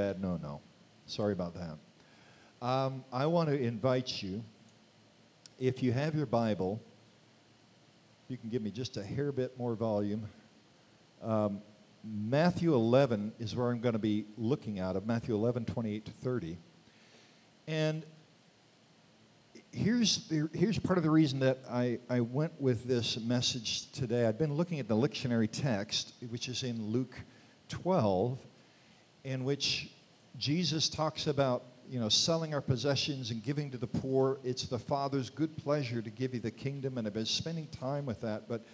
bad no no. Sorry about that. Um, I want to invite you, if you have your Bible, you can give me just a hair bit more volume. Um, Matthew 11 is where I'm going to be looking out of, Matthew 11, 28 to 30. And here's, the, here's part of the reason that I, I went with this message today. I've been looking at the lectionary text, which is in Luke 12, in which Jesus talks about you know selling our possessions and giving to the poor. It's the Father's good pleasure to give you the kingdom, and I've been spending time with that. But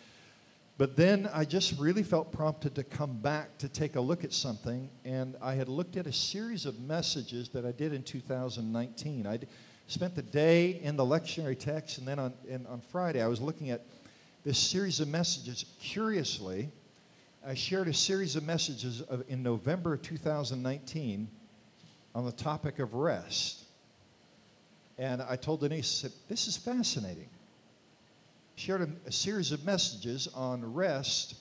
but then I just really felt prompted to come back to take a look at something, and I had looked at a series of messages that I did in 2019. I spent the day in the lectionary text, and then on, and on Friday I was looking at this series of messages. Curiously, I shared a series of messages of, in November of 2019 on the topic of rest. And I told Denise, I said, this is fascinating. Shared a, a series of messages on rest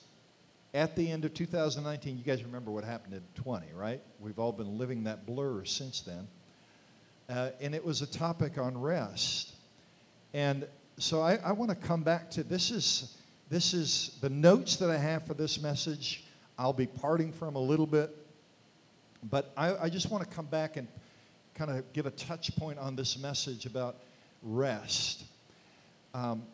at the end of 2019. You guys remember what happened in 20, right? We've all been living that blur since then. Uh, and it was a topic on rest. And so I, I want to come back to this is this is the notes that I have for this message. I'll be parting from a little bit but I, I just want to come back and kind of give a touch point on this message about rest. Um,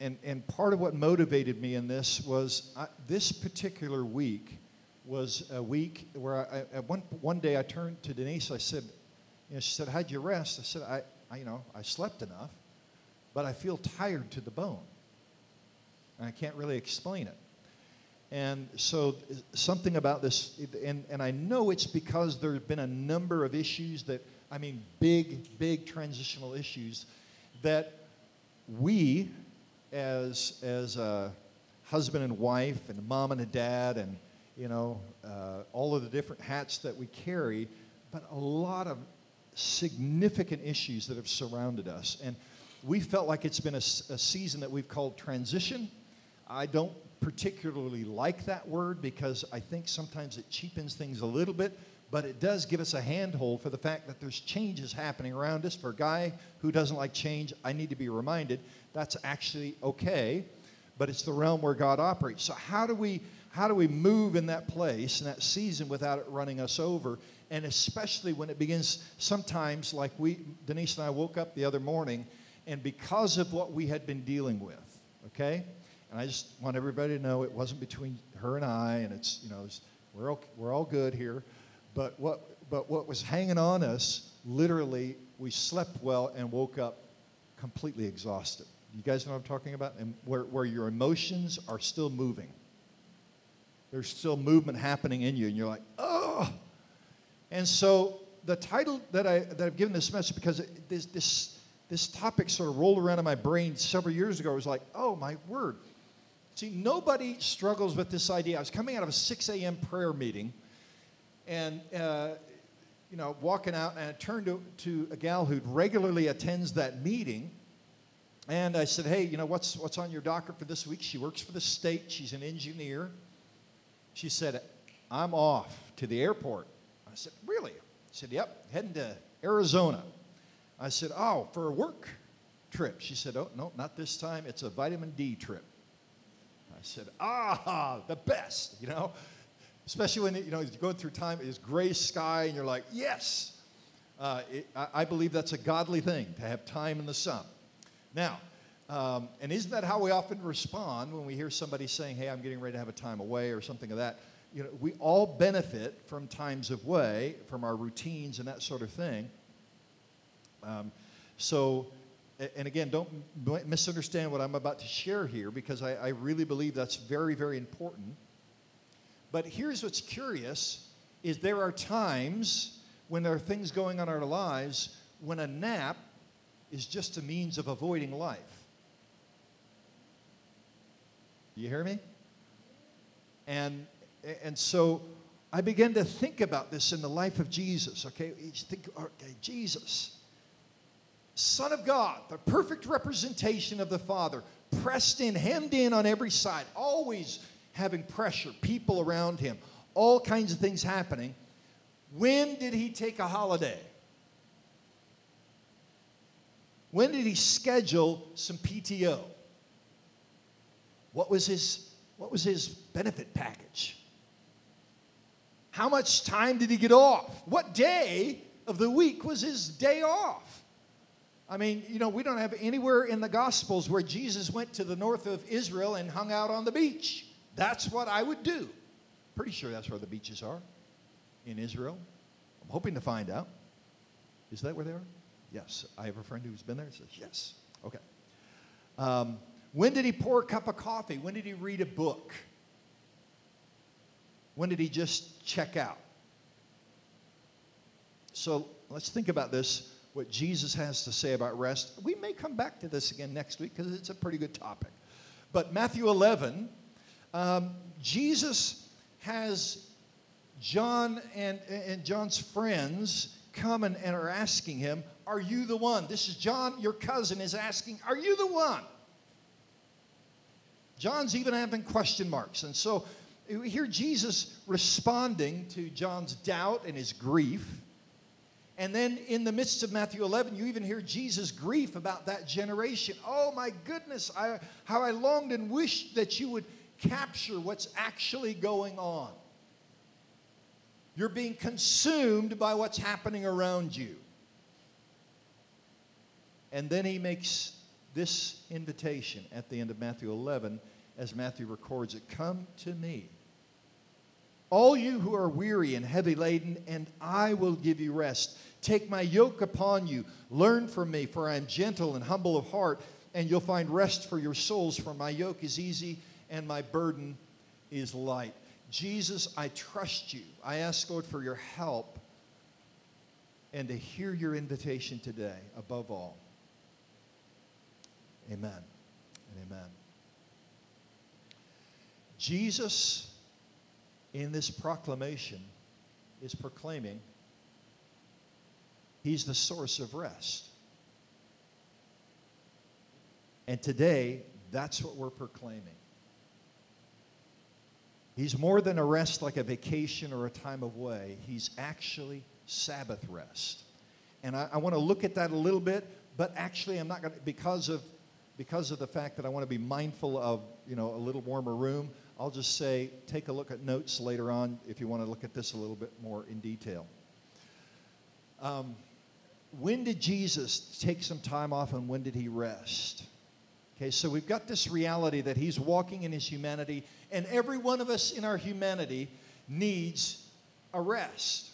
and, and part of what motivated me in this was I, this particular week was a week where I, at one, one day I turned to Denise. I said, you know, she said, how'd you rest? I said, I, I, you know, I slept enough, but I feel tired to the bone. I can't really explain it. And so, something about this, and, and I know it's because there have been a number of issues that, I mean, big, big transitional issues that we, as, as a husband and wife, and mom and a dad, and, you know, uh, all of the different hats that we carry, but a lot of significant issues that have surrounded us. And we felt like it's been a, a season that we've called transition. I don't particularly like that word because I think sometimes it cheapens things a little bit, but it does give us a handhold for the fact that there's changes happening around us. For a guy who doesn't like change, I need to be reminded that's actually okay, but it's the realm where God operates. So how do we how do we move in that place in that season without it running us over? And especially when it begins sometimes like we Denise and I woke up the other morning and because of what we had been dealing with, okay? And I just want everybody to know it wasn't between her and I, and it's, you know, it's, we're, all, we're all good here. But what, but what was hanging on us, literally, we slept well and woke up completely exhausted. You guys know what I'm talking about? And where, where your emotions are still moving. There's still movement happening in you, and you're like, oh. And so the title that, I, that I've given this message, because it, this, this, this topic sort of rolled around in my brain several years ago, I was like, oh my word. See, nobody struggles with this idea. I was coming out of a 6 a.m. prayer meeting and, uh, you know, walking out, and I turned to, to a gal who regularly attends that meeting. And I said, hey, you know, what's, what's on your docket for this week? She works for the state, she's an engineer. She said, I'm off to the airport. I said, really? She said, yep, heading to Arizona. I said, oh, for a work trip. She said, oh, no, not this time. It's a vitamin D trip. Said, ah, the best, you know? Especially when, you know, you're going through time, it's gray sky, and you're like, yes. Uh, it, I, I, believe that's a godly thing, to have time in the sun. Now, um, and isn't that how we often respond when we hear somebody saying, hey, I'm getting ready to have a time away or something of that? You know, we all benefit from times of way, from our routines and that sort of thing. Um, so, and again, don't misunderstand what I'm about to share here because I, I, really believe that's very, very important. But here's what's curious is there are times when there are things going on in our lives when a nap is just a means of avoiding life. You hear me? And and so I began to think about this in the life of Jesus. Okay, think, okay, Jesus Son of God, the perfect representation of the Father, pressed in, hemmed in on every side, always having pressure, people around him, all kinds of things happening. When did he take a holiday? When did he schedule some PTO? What was his, what was his benefit package? How much time did he get off? What day of the week was his day off? I mean, you know, we don't have anywhere in the Gospels where Jesus went to the north of Israel and hung out on the beach. That's what I would do. Pretty sure that's where the beaches are in Israel. I'm hoping to find out. Is that where they are? Yes. I have a friend who's been there. Says yes. Okay. Um, when did he pour a cup of coffee? When did he read a book? When did he just check out? So let's think about this what Jesus has to say about rest. We may come back to this again next week because it's a pretty good topic. But Matthew 11, um, Jesus has John and, and John's friends come and, and are asking him, Are you the one? This is John, your cousin, is asking, Are you the one? John's even having question marks. And so we hear Jesus responding to John's doubt and his grief. And then in the midst of Matthew 11, you even hear Jesus' grief about that generation. Oh my goodness, I, how I longed and wished that you would capture what's actually going on. You're being consumed by what's happening around you. And then he makes this invitation at the end of Matthew 11 as Matthew records it Come to me all you who are weary and heavy laden, and I will give you rest. Take my yoke upon you. Learn from me, for I am gentle and humble of heart, and you'll find rest for your souls, for my yoke is easy and my burden is light. Jesus, I trust you. I ask, Lord, for your help and to hear your invitation today above all. Amen and amen. Jesus in this proclamation is proclaiming He's the source of rest. And today, that's what we're proclaiming. He's more than a rest like a vacation or a time of way. He's actually Sabbath rest. And I, I want to look at that a little bit, but actually I'm not going to, because of, because of the fact that I want to be mindful of, you know, a little warmer room, I'll just say take a look at notes later on if you want to look at this a little bit more in detail. Um, when did Jesus take some time off and when did he rest? Okay, so we've got this reality that he's walking in his humanity, and every one of us in our humanity needs a rest.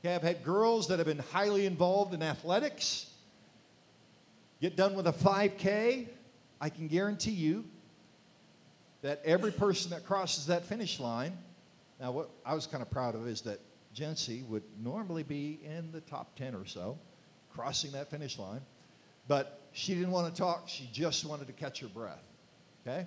Okay, I've had girls that have been highly involved in athletics. Get done with a 5K, I can guarantee you that every person that crosses that finish line, now what I was kind of proud of is that Jency would normally be in the top 10 or so, crossing that finish line, but she didn't want to talk. She just wanted to catch her breath. Okay?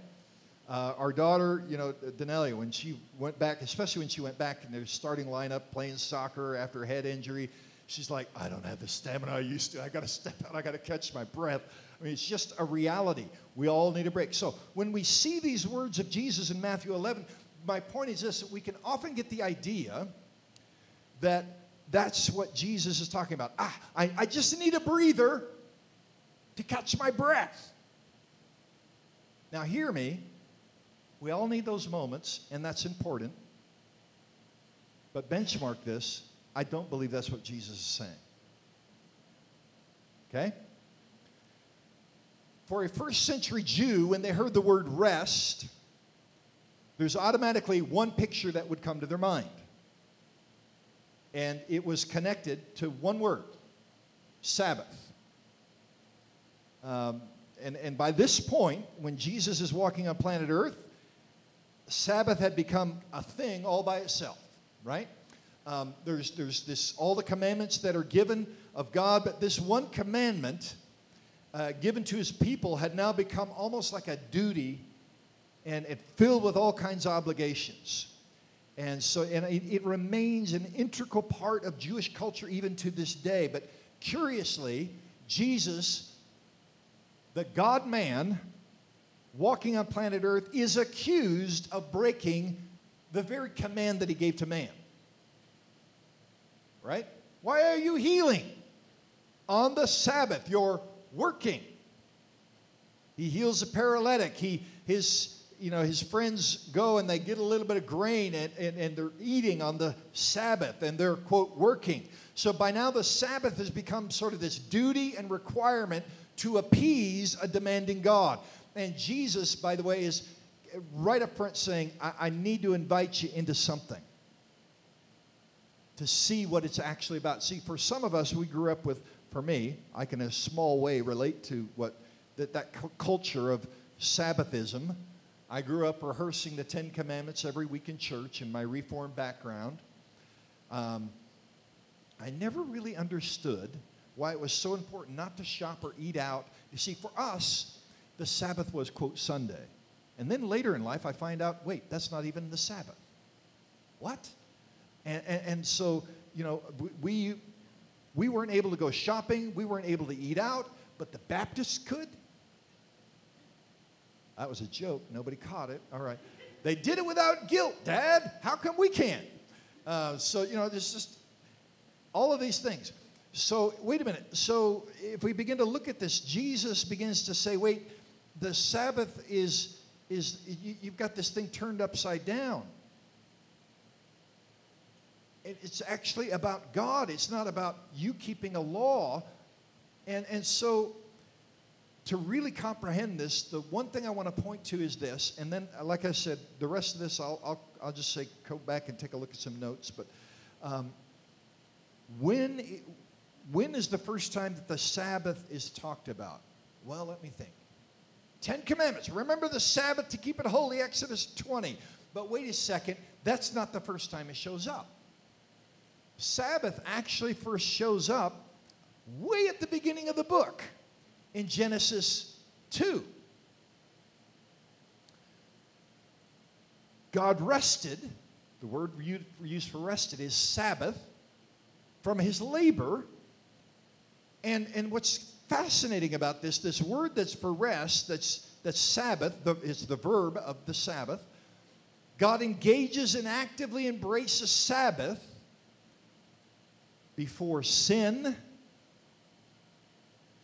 Uh, our daughter, you know, Danelia, when she went back, especially when she went back in their starting lineup playing soccer after a head injury, she's like, I don't have the stamina I used to. I got to step out. I got to catch my breath. I mean, it's just a reality. We all need a break. So when we see these words of Jesus in Matthew 11, my point is this that we can often get the idea that that's what Jesus is talking about. Ah, I, I just need a breather to catch my breath. Now, hear me. We all need those moments, and that's important. But benchmark this. I don't believe that's what Jesus is saying. Okay? For a first century Jew, when they heard the word rest, there's automatically one picture that would come to their mind. And it was connected to one word Sabbath. Um, and, and by this point, when Jesus is walking on planet Earth, Sabbath had become a thing all by itself, right? Um, there's, there's this, all the commandments that are given of God, but this one commandment uh, given to his people had now become almost like a duty and it filled with all kinds of obligations. And so and it, it remains an integral part of Jewish culture even to this day. But curiously, Jesus, the God man, walking on planet Earth, is accused of breaking the very command that he gave to man. right? Why are you healing? On the Sabbath, you're working. He heals a paralytic. He, his, you know, his friends go and they get a little bit of grain and, and, and they're eating on the Sabbath and they're, quote, working. So by now the Sabbath has become sort of this duty and requirement to appease a demanding God. And Jesus, by the way, is right up front saying, I, I need to invite you into something to see what it's actually about. See, for some of us, we grew up with, for me, I can in a small way relate to what that, that culture of Sabbathism. I grew up rehearsing the Ten Commandments every week in church in my Reformed background. Um, I never really understood why it was so important not to shop or eat out. You see, for us, the Sabbath was, quote, Sunday. And then later in life, I find out, wait, that's not even the Sabbath. What? And, and, and so, you know, we, we weren't able to go shopping, we weren't able to eat out, but the Baptists could. That was a joke. Nobody caught it. All right. They did it without guilt, Dad. How come we can't? Uh, so, you know, there's just all of these things. So, wait a minute. So, if we begin to look at this, Jesus begins to say, wait, the Sabbath is, is you, you've got this thing turned upside down. It's actually about God, it's not about you keeping a law. And, and so, to really comprehend this, the one thing I want to point to is this. And then, like I said, the rest of this, I'll, I'll, I'll just say, go back and take a look at some notes. But um, when, when is the first time that the Sabbath is talked about? Well, let me think. Ten Commandments. Remember the Sabbath to keep it holy, Exodus 20. But wait a second, that's not the first time it shows up. Sabbath actually first shows up way at the beginning of the book in Genesis 2. God rested, the word used for rested is Sabbath, from his labor. And, and what's fascinating about this, this word that's for rest, that's, that's Sabbath, the, it's the verb of the Sabbath. God engages and actively embraces Sabbath before sin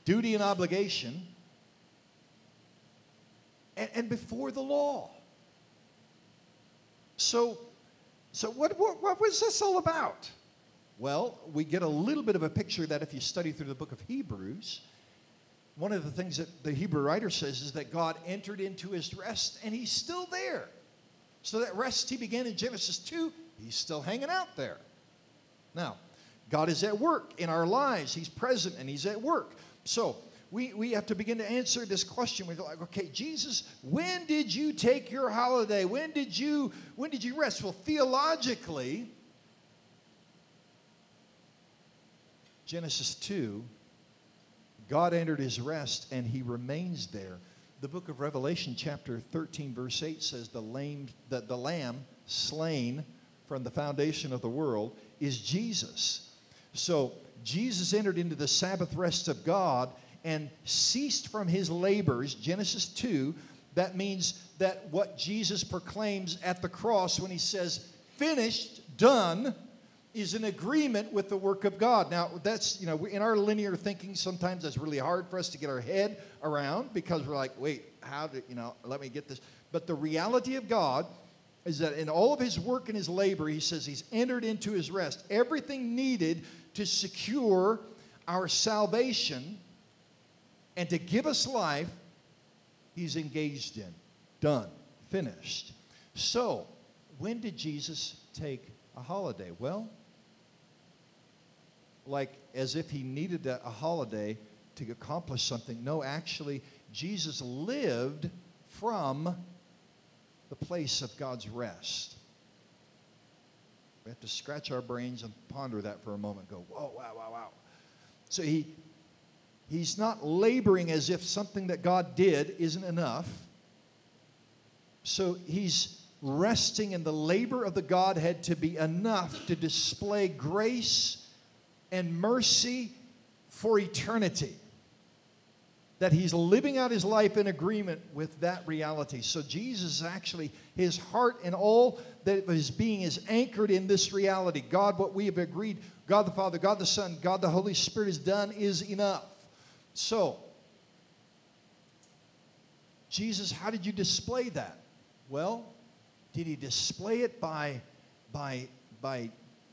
duty and obligation, and, and before the law. So, so what, what, what was this all about? Well, we get a little bit of a picture that if you study through the book of Hebrews, one of the things that the Hebrew writer says is that God entered into his rest and he's still there. So that rest he began in Genesis 2, he's still hanging out there. Now, God is at work in our lives. He's present and he's at work. So we, we have to begin to answer this question. We're like, okay, Jesus, when did you take your holiday? When did you when did you rest? Well, theologically, Genesis 2, God entered his rest and he remains there. The book of Revelation, chapter 13, verse 8 says, The, lame, the, the lamb slain from the foundation of the world is Jesus. So Jesus entered into the Sabbath rest of God and ceased from his labors, Genesis 2. That means that what Jesus proclaims at the cross when he says, finished, done, is in agreement with the work of God. Now, that's, you know, in our linear thinking, sometimes that's really hard for us to get our head around because we're like, wait, how did, you know, let me get this. But the reality of God is that in all of his work and his labor, he says he's entered into his rest. Everything needed to secure our salvation and to give us life, he's engaged in. Done. Finished. So, when did Jesus take a holiday? Well, like as if he needed a, holiday to accomplish something. No, actually, Jesus lived from the place of God's rest. We have to scratch our brains and ponder that for a moment. Go, whoa, wow, wow, wow. So he, he's not laboring as if something that God did isn't enough. So he's resting in the labor of the Godhead to be enough to display grace and mercy for eternity. That he's living out his life in agreement with that reality. So Jesus actually, his heart and all that his being is anchored in this reality. God, what we have agreed, God the Father, God the Son, God the Holy Spirit has done is enough. So, Jesus, how did you display that? Well, did he display it by, by, by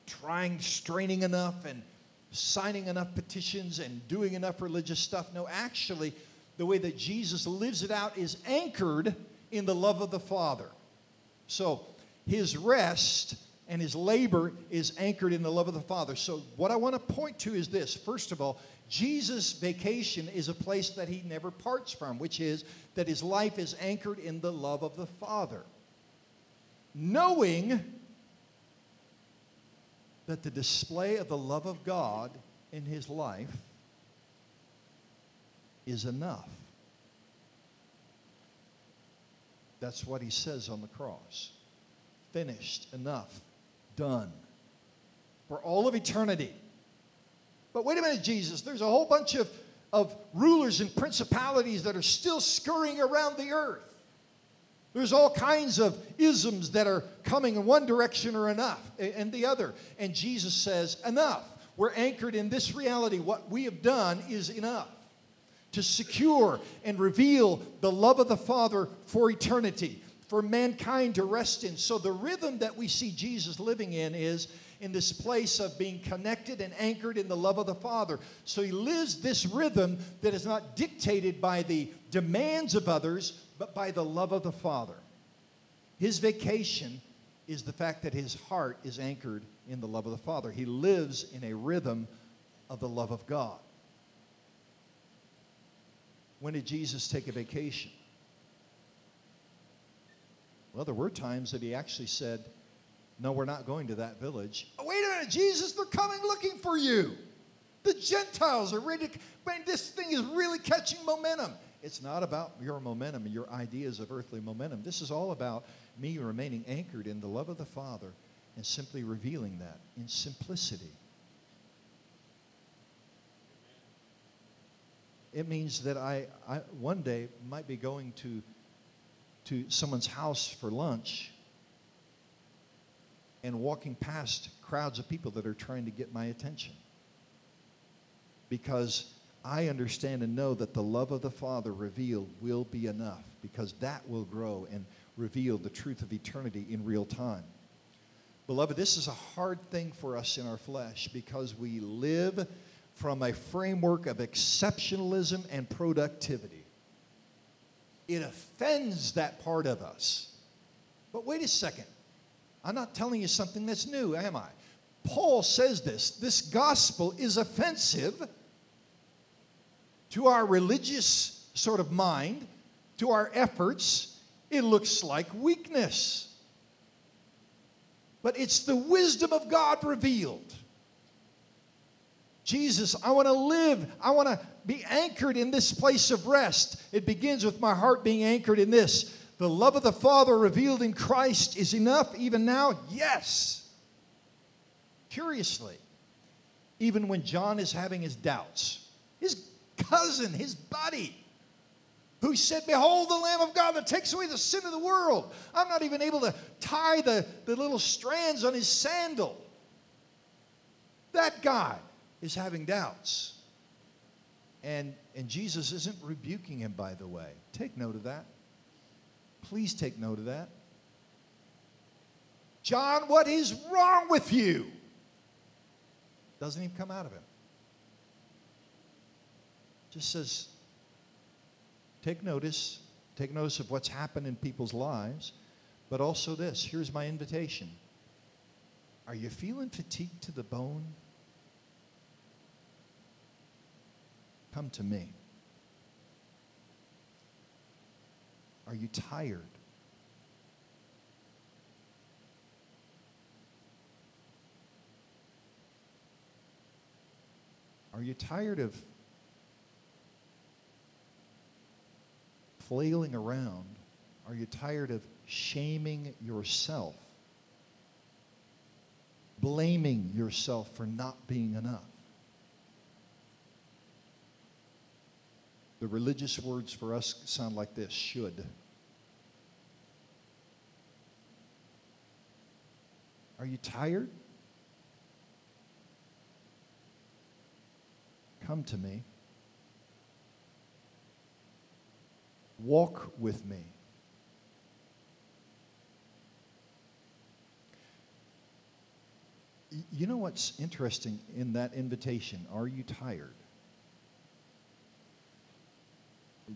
trying, straining enough and signing enough petitions and doing enough religious stuff. No, actually, the way that Jesus lives it out is anchored in the love of the Father. So his rest and his labor is anchored in the love of the Father. So, what I want to point to is this first of all, Jesus' vacation is a place that he never parts from, which is that his life is anchored in the love of the Father. Knowing that the display of the love of God in his life is enough. That's what he says on the cross. Finished, enough, done. For all of eternity. But wait a minute, Jesus, there's a whole bunch of, of rulers and principalities that are still scurrying around the earth. There's all kinds of isms that are coming in one direction or enough and the other. And Jesus says, enough. We're anchored in this reality. What we have done is enough to secure and reveal the love of the Father for eternity, for mankind to rest in. So the rhythm that we see Jesus living in is in this place of being connected and anchored in the love of the Father. So he lives this rhythm that is not dictated by the demands of others, but by the love of the Father. His vacation is the fact that his heart is anchored in the love of the Father. He lives in a rhythm of the love of God. When did Jesus take a vacation? Well, there were times that he actually said, No, we're not going to that village. Oh, wait a minute, Jesus, they're coming looking for you. The Gentiles are ready to. Man, this thing is really catching momentum. It's not about your momentum and your ideas of earthly momentum. This is all about me remaining anchored in the love of the Father and simply revealing that in simplicity. It means that I, I one day might be going to, to someone's house for lunch and walking past crowds of people that are trying to get my attention. Because I understand and know that the love of the Father revealed will be enough because that will grow and reveal the truth of eternity in real time. Beloved, this is a hard thing for us in our flesh because we live from a framework of exceptionalism and productivity. It offends that part of us. But wait a second. I'm not telling you something that's new, am I? Paul says this this gospel is offensive to our religious sort of mind, to our efforts, it looks like weakness. But it's the wisdom of God revealed. Jesus, I want to live. I want to be anchored in this place of rest. It begins with my heart being anchored in this. The love of the Father revealed in Christ is enough even now? Yes. Curiously, even when John is having his doubts, his cousin, his buddy, who said, Behold the Lamb of God that takes away the sin of the world. I'm not even able to tie the, the little strands on his sandal. That guy is having doubts. And, and Jesus isn't rebuking him, by the way. Take note of that. Please take note of that. John, what is wrong with you? Doesn't even come out of him. Just says, take notice, take notice of what's happened in people's lives, but also this here's my invitation. Are you feeling fatigued to the bone? Come to me. Are you tired? Are you tired of flailing around? Are you tired of shaming yourself? Blaming yourself for not being enough? The religious words for us sound like this should. Are you tired? Come to me. Walk with me. You know what's interesting in that invitation? Are you tired?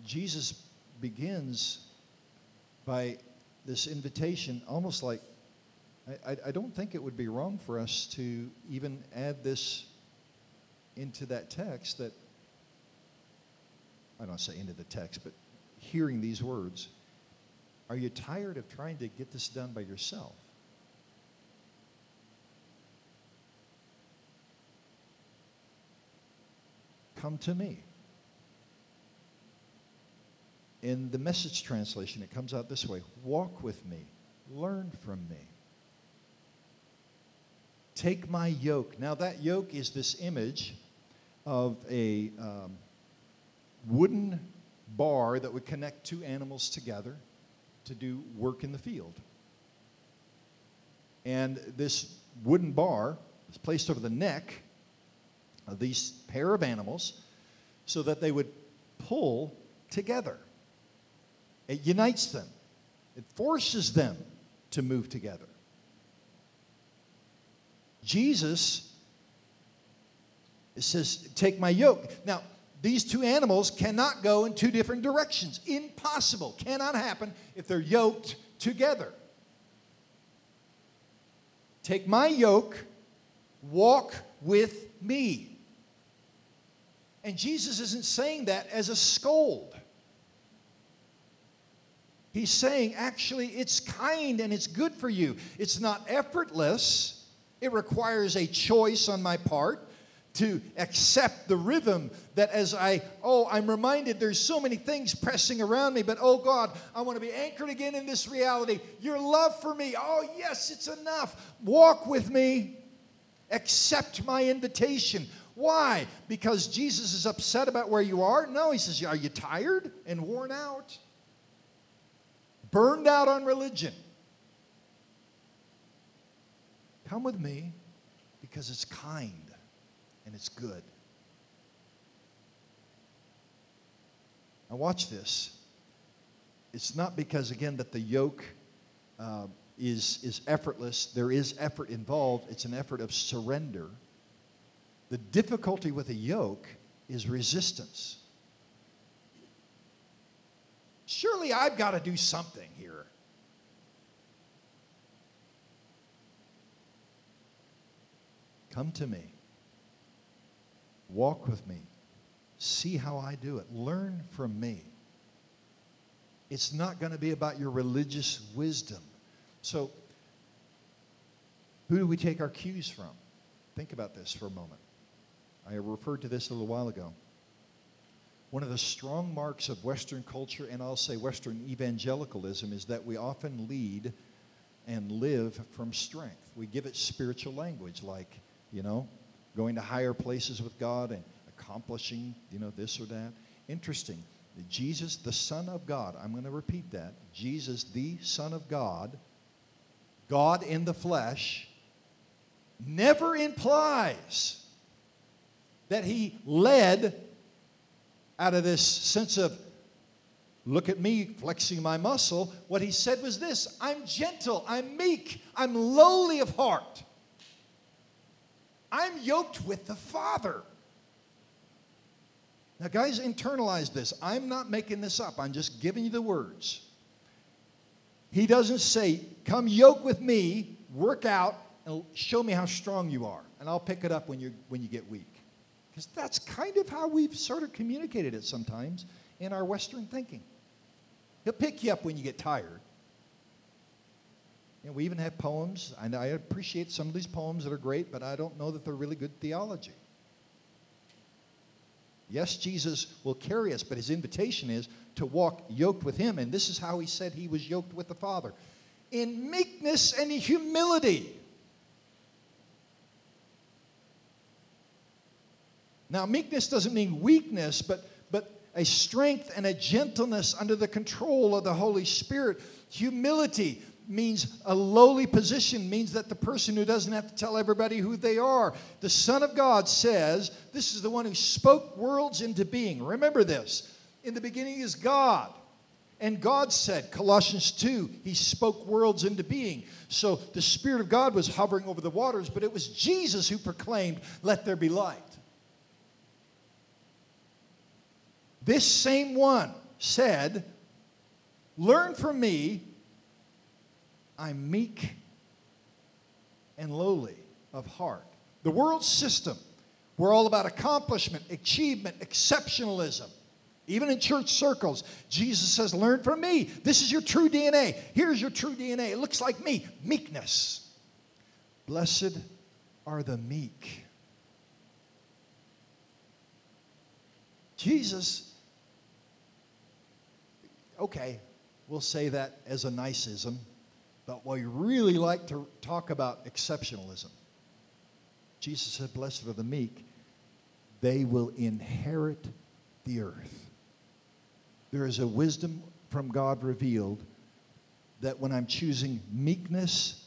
Jesus begins by this invitation almost like I, I, don't think it would be wrong for us to even add this into that text that I don't say into the text, but hearing these words. Are you tired of trying to get this done by yourself? Come to me. In the message translation, it comes out this way Walk with me, learn from me. Take my yoke. Now, that yoke is this image of a um, wooden bar that would connect two animals together to do work in the field. And this wooden bar is placed over the neck of these pair of animals so that they would pull together. It unites them, it forces them to move together. Jesus says, Take my yoke. Now, these two animals cannot go in two different directions. Impossible. Cannot happen if they're yoked together. Take my yoke, walk with me. And Jesus isn't saying that as a scold. He's saying, actually, it's kind and it's good for you. It's not effortless, it requires a choice on my part to accept the rhythm that as I, oh, I'm reminded there's so many things pressing around me, but oh God, I want to be anchored again in this reality. Your love for me, oh yes, it's enough. Walk with me. Accept my invitation. Why? Because Jesus is upset about where you are? No, he says, Are you tired and worn out? Burned out on religion? Come with me because it's kind and it's good. Now, watch this. It's not because, again, that the yoke uh, is, is effortless. There is effort involved, it's an effort of surrender. The difficulty with a yoke is resistance. Surely I've got to do something here. Come to me. Walk with me. See how I do it. Learn from me. It's not going to be about your religious wisdom. So, who do we take our cues from? Think about this for a moment. I referred to this a little while ago. One of the strong marks of Western culture, and I'll say Western evangelicalism, is that we often lead and live from strength. We give it spiritual language, like, you know, going to higher places with God and accomplishing, you know, this or that. Interesting. Jesus, the Son of God, I'm going to repeat that. Jesus, the Son of God, God in the flesh, never implies that he led out of this sense of, look at me flexing my muscle. What he said was this I'm gentle, I'm meek, I'm lowly of heart. I'm yoked with the Father. Now, guys, internalize this. I'm not making this up, I'm just giving you the words. He doesn't say, Come yoke with me, work out, and show me how strong you are, and I'll pick it up when, you when you get weak. Because that's kind of how we've sort of communicated it sometimes in our Western thinking. He'll pick you up when you get tired. You know, we even have poems, and I appreciate some of these poems that are great, but I don't know that they're really good theology. Yes, Jesus will carry us, but his invitation is to walk yoked with him, and this is how he said he was yoked with the Father in meekness and humility. Now, meekness doesn't mean weakness, but, but a strength and a gentleness under the control of the Holy Spirit. Humility means a lowly position, means that the person who doesn't have to tell everybody who they are. The Son of God says, This is the one who spoke worlds into being. Remember this. In the beginning is God. And God said, Colossians 2, He spoke worlds into being. So the Spirit of God was hovering over the waters, but it was Jesus who proclaimed, Let there be light. This same one said, Learn from me, I'm meek and lowly of heart. The world system, we're all about accomplishment, achievement, exceptionalism. Even in church circles, Jesus says, Learn from me. This is your true DNA. Here's your true DNA. It looks like me meekness. Blessed are the meek. Jesus, okay, we'll say that as a niceism, but we really like to talk about exceptionalism. Jesus said, Blessed are the meek, they will inherit the earth. There is a wisdom from God revealed that when I'm choosing meekness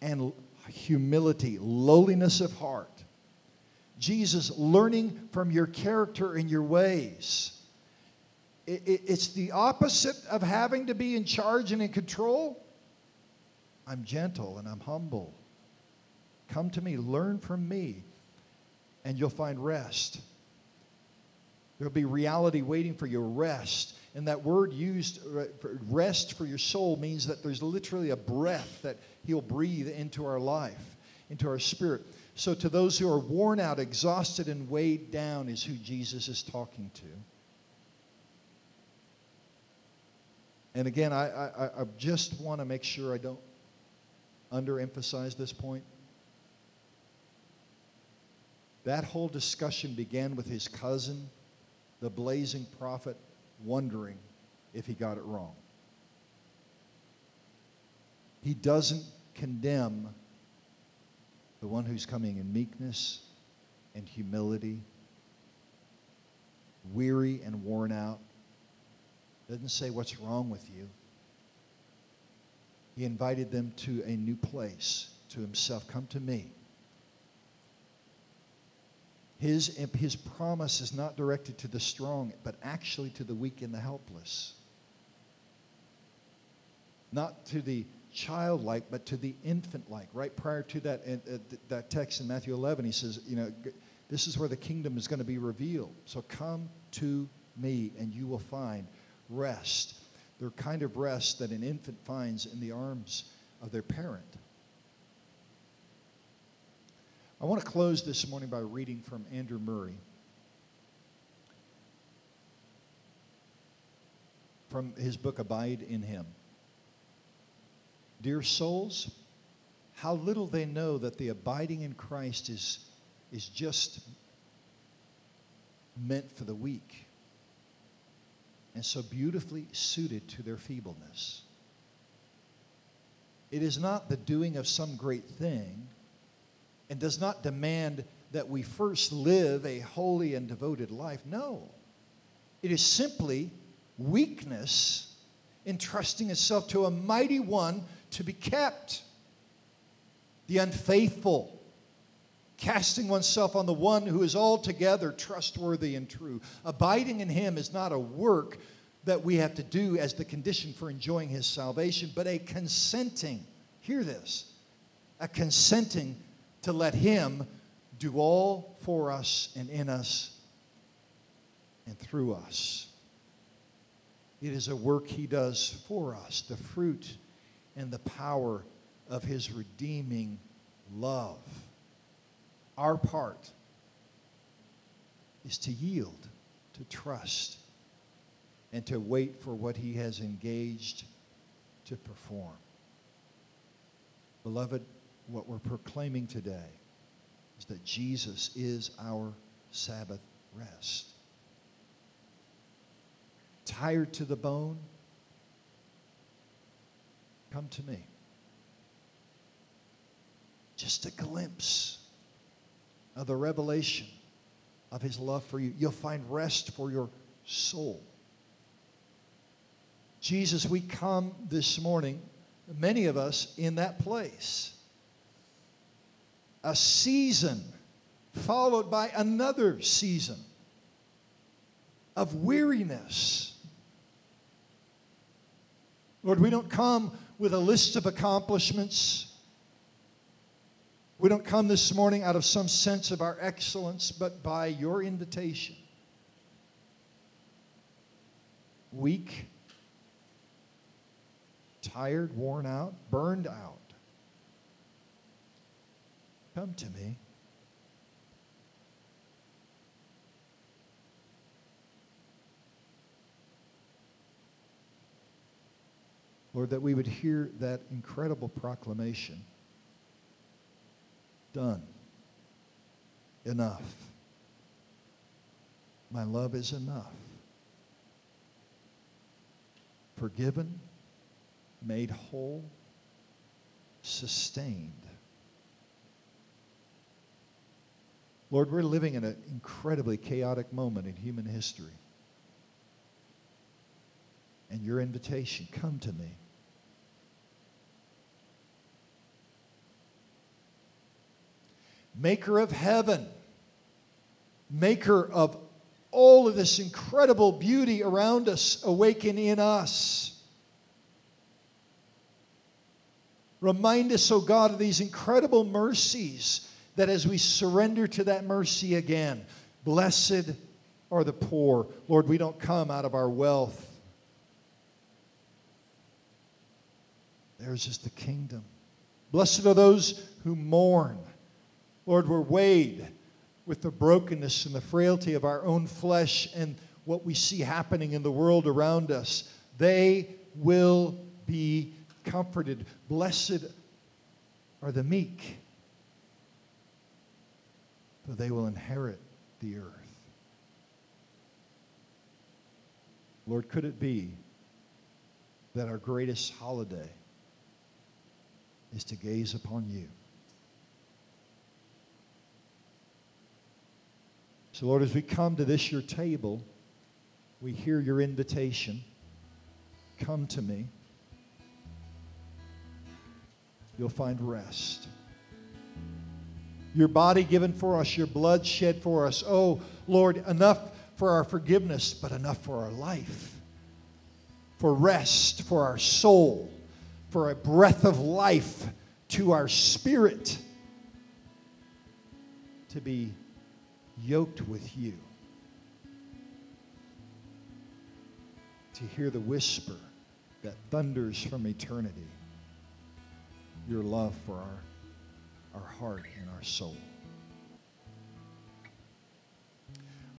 and humility, lowliness of heart, Jesus learning from your character and your ways. it's the opposite of having to be in charge and in control. I'm gentle and I'm humble. Come to me, learn from me, and you'll find rest. There'll be reality waiting for you, rest. And that word used, uh, rest for your soul, means that there's literally a breath that He'll breathe into our life, into our spirit. So, to those who are worn out, exhausted, and weighed down, is who Jesus is talking to. And again, I, I, I just want to make sure I don't underemphasize this point. That whole discussion began with his cousin, the blazing prophet, wondering if he got it wrong. He doesn't condemn the one who's coming in meekness and humility, weary and worn out. Doesn't say what's wrong with you. He invited them to a new place, to himself. Come to me. His, his promise is not directed to the strong, but actually to the weak and the helpless. Not to the childlike, but to the infant-like. Right prior to that, uh, that text in Matthew 11, he says, you know, this is where the kingdom is going to be revealed. So come to me, and you will find rest. The kind of rest that an infant finds in the arms of their parent. I want to close this morning by reading from Andrew Murray. From his book, Abide in Him. Dear souls, how little they know that the abiding in Christ is, is just meant for the weak and so beautifully suited to their feebleness. It is not the doing of some great thing and does not demand that we first live a holy and devoted life. No. It is simply weakness entrusting itself to a mighty one to be kept. The unfaithful, casting oneself on the one who is altogether trustworthy and true. Abiding in him is not a work that we have to do as the condition for enjoying his salvation, but a consenting, hear this, a consenting to let Him do all for us and in us and through us. It is a work He does for us, the fruit and the power of His redeeming love. Our part is to yield, to trust, and to wait for what He has engaged to perform. Beloved, what we're proclaiming today is that Jesus is our Sabbath rest. Tired to the bone? Come to me. Just a glimpse of the revelation of his love for you. You'll find rest for your soul. Jesus, we come this morning, many of us in that place. A season followed by another season of weariness. Lord, we don't come with a list of accomplishments. We don't come this morning out of some sense of our excellence, but by your invitation. Weak, tired, worn out, burned out. Come to me. Lord, that we would hear that incredible proclamation done. Enough. My love is enough. Forgiven, made whole, sustained. Lord, we're living in an incredibly chaotic moment in human history. And your invitation, come to me. Maker of heaven, maker of all of this incredible beauty around us, awaken in us. Remind us, O oh God, of these incredible mercies that as we surrender to that mercy again, blessed are the poor. Lord, we don't come out of our wealth. Theirs is the kingdom. Blessed are those who mourn. Lord, we're weighed with the brokenness and the frailty of our own flesh and what we see happening in the world around us. They will be comforted. Blessed are the meek, for they will inherit the earth. Lord, could it be that our greatest holiday is to gaze upon you? So, Lord, as we come to this your table, we hear your invitation. Come to me. You'll find rest. Your body given for us, your blood shed for us. Oh, Lord, enough for our forgiveness, but enough for our life, for rest, for our soul, for a breath of life to our spirit to be yoked with you, to hear the whisper that thunders from eternity, your love for our, our heart and our soul.